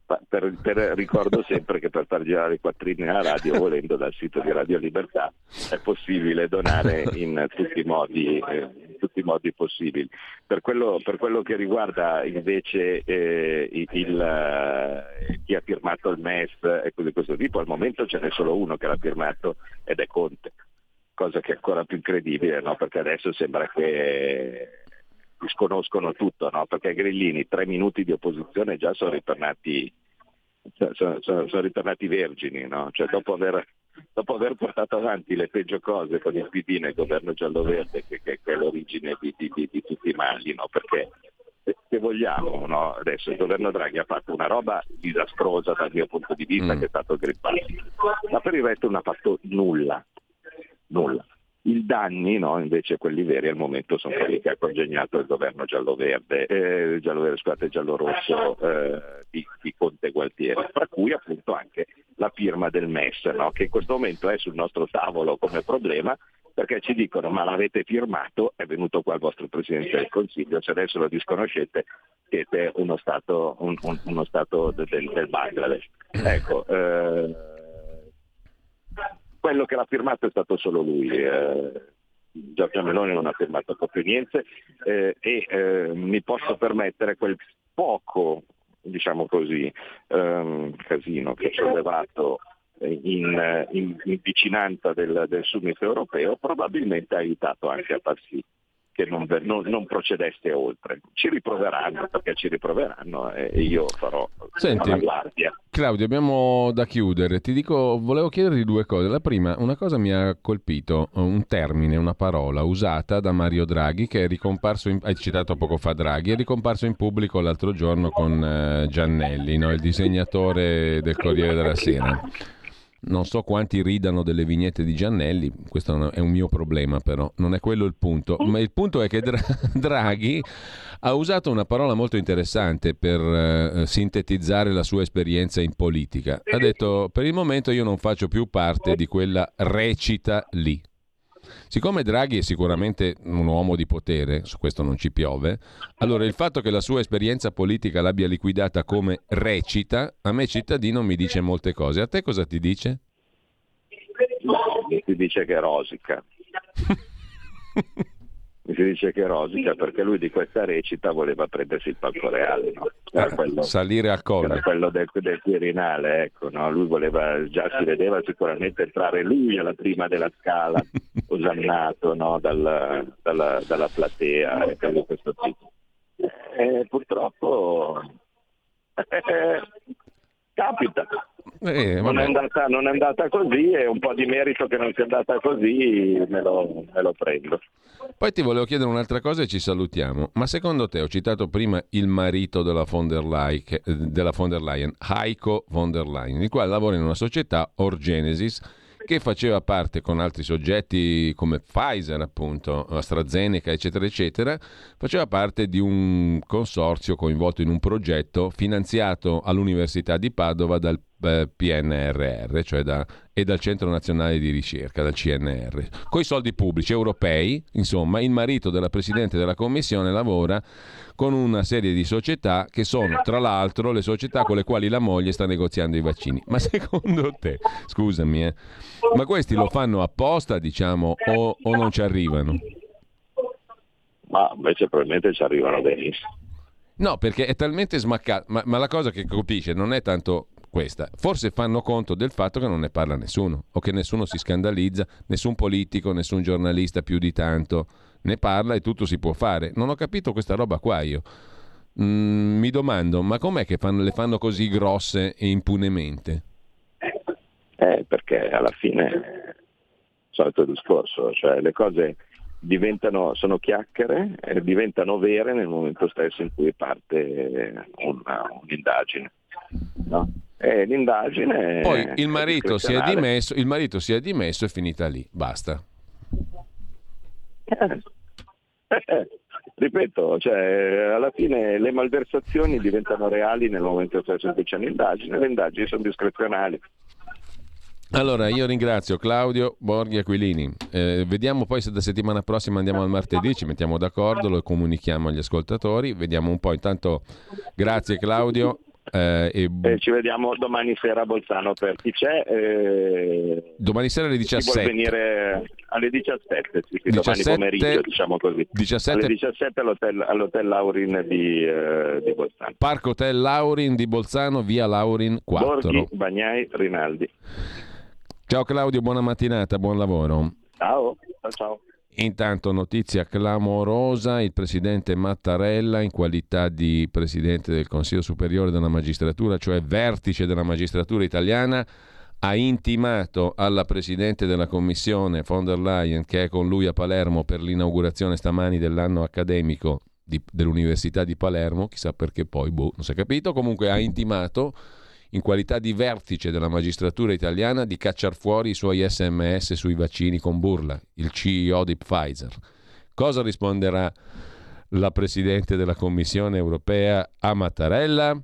Per, per, ricordo sempre che per far girare i quattrini alla radio, (laughs) volendo dal sito di Radio Libertà, è possibile donare in tutti i modi, eh, in tutti i modi possibili. Per quello, per quello, che riguarda invece eh, il, eh, chi ha firmato il MES e cose di questo tipo, al momento ce n'è solo uno che l'ha firmato ed è Conte cosa che è ancora più incredibile, no? perché adesso sembra che disconoscono tutto, no? perché grillini tre minuti di opposizione già sono ritornati, sono, sono, sono ritornati vergini, no? cioè, dopo, aver, dopo, aver, portato avanti le peggio cose con il PD nel governo giallo-verde, che, che, che è l'origine di, di, di, di tutti i mali, perché se vogliamo, no? adesso il governo Draghi ha fatto una roba disastrosa dal mio punto di vista mm. che è stato Green Pass, ma per il resto non ha fatto nulla, nulla. I danni, no, invece quelli veri al momento sono quelli che ha congegnato il governo giallo-verde, eh, giallo-verde scusate, giallo-rosso eh, di, di, Conte Gualtieri, tra cui appunto anche la firma del MES, no, che in questo momento è sul nostro tavolo come problema, perché ci dicono ma l'avete firmato, è venuto qua il vostro Presidente del Consiglio, se adesso lo disconoscete siete uno Stato, un, un, uno stato del, del Bangladesh. Ecco, eh, quello che l'ha firmato è stato solo lui. Eh, Giorgia Meloni non ha firmato proprio niente eh, e eh, mi posso permettere quel poco, diciamo così, ehm, casino che ho sollevato in, in, in vicinanza del, del summit europeo probabilmente ha aiutato anche a far sì che non, non, non, procedeste oltre. Ci riproveranno perché ci riproveranno e io farò Senti, la guardia. Claudio, abbiamo da chiudere. Ti dico, volevo chiederti due cose. La prima, una cosa mi ha colpito, un termine, una parola usata da Mario Draghi che è ricomparso, in, hai citato poco fa Draghi, è ricomparso in pubblico l'altro giorno con eh, Giannelli, no? il disegnatore del Corriere della Sera. Non so quanti ridano delle vignette di Giannelli, questo è un mio problema però, non è quello il punto, ma il punto è che (laughs) Draghi ha usato una parola molto interessante per uh, sintetizzare la sua esperienza in politica. Ha detto per il momento io non faccio più parte di quella recita lì. Siccome Draghi è sicuramente un uomo di potere, su questo non ci piove, allora il fatto che la sua esperienza politica l'abbia liquidata come recita, a me cittadino mi dice molte cose. A te cosa ti dice? Ti dice che rosica. (laughs) mi si dice che rosica perché lui di questa recita voleva prendersi il palco reale, no? era quello, salire al colle. Era quello del, del Quirinale, ecco, no? lui voleva, già si vedeva sicuramente entrare lui alla prima della scala, (laughs) osannato no? Dal, dalla, dalla, platea e cose di questo tipo. E purtroppo eh, capita. Eh, non, è andata, non, è andata, così e un po' di merito che non sia andata così me lo, me lo, prendo. Poi ti volevo chiedere un'altra cosa e ci salutiamo. Ma secondo te, ho citato prima il marito della von der Leyen, della von der Leyen Heiko von der Leyen, il quale lavora in una società, Orgenesis, che faceva parte con altri soggetti come Pfizer, appunto, AstraZeneca, eccetera, eccetera, faceva parte di un consorzio coinvolto in un progetto finanziato all'Università di Padova dal eh, PNRR, cioè da, e dal Centro Nazionale di Ricerca, dal CNR. Con i soldi pubblici europei, insomma, il marito della Presidente della Commissione lavora con una serie di società che sono, tra l'altro, le società con le quali la moglie sta negoziando i vaccini. Ma secondo te, scusami, eh, ma questi lo fanno apposta, diciamo, o, o non ci arrivano? Ma invece probabilmente ci arrivano benissimo. No, perché è talmente smaccato, ma, ma la cosa che colpisce non è tanto questa. Forse fanno conto del fatto che non ne parla nessuno o che nessuno si scandalizza, nessun politico, nessun giornalista più di tanto ne parla e tutto si può fare. Non ho capito questa roba qua io. Mm, mi domando, ma com'è che fanno, le fanno così grosse e impunemente? Eh, perché alla fine, solito discorso, cioè le cose diventano, sono chiacchiere e diventano vere nel momento stesso in cui parte una, un'indagine. No? E l'indagine. Poi il marito, si è dimesso, il marito si è dimesso e finita lì, basta. Eh, eh, ripeto, cioè, alla fine le malversazioni diventano reali nel momento in cui c'è un'indagine, le indagini sono discrezionali. Allora, io ringrazio Claudio Borghi Aquilini. Eh, vediamo poi se da settimana prossima andiamo al martedì, ci mettiamo d'accordo, lo comunichiamo agli ascoltatori. Vediamo un po'. Intanto, grazie Claudio. Eh, e... eh, ci vediamo domani sera a Bolzano per chi c'è. Eh... Domani sera alle 17. Chi venire alle 17, sì, sì, 17... domani pomeriggio, diciamo così. 17... Alle 17 all'hotel, all'hotel Laurin di, eh, di, Bolzano. Parco Hotel Laurin di Bolzano, via Laurin 4. Borghi, Bagnai, Rinaldi. Ciao Claudio, buona mattinata, buon lavoro. Ciao, ciao, ciao. Intanto notizia clamorosa, il presidente Mattarella in qualità di presidente del Consiglio Superiore della Magistratura, cioè vertice della magistratura italiana, ha intimato alla presidente della commissione von der Leyen, che è con lui a Palermo per l'inaugurazione stamani dell'anno accademico di, dell'Università di Palermo, chissà perché poi, boh, non si è capito, comunque ha intimato in qualità di vertice della magistratura italiana, di cacciar fuori i suoi sms sui vaccini con burla, il CEO di Pfizer. Cosa risponderà la Presidente della Commissione europea a Mattarella?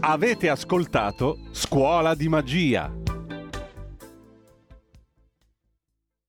Avete ascoltato Scuola di Magia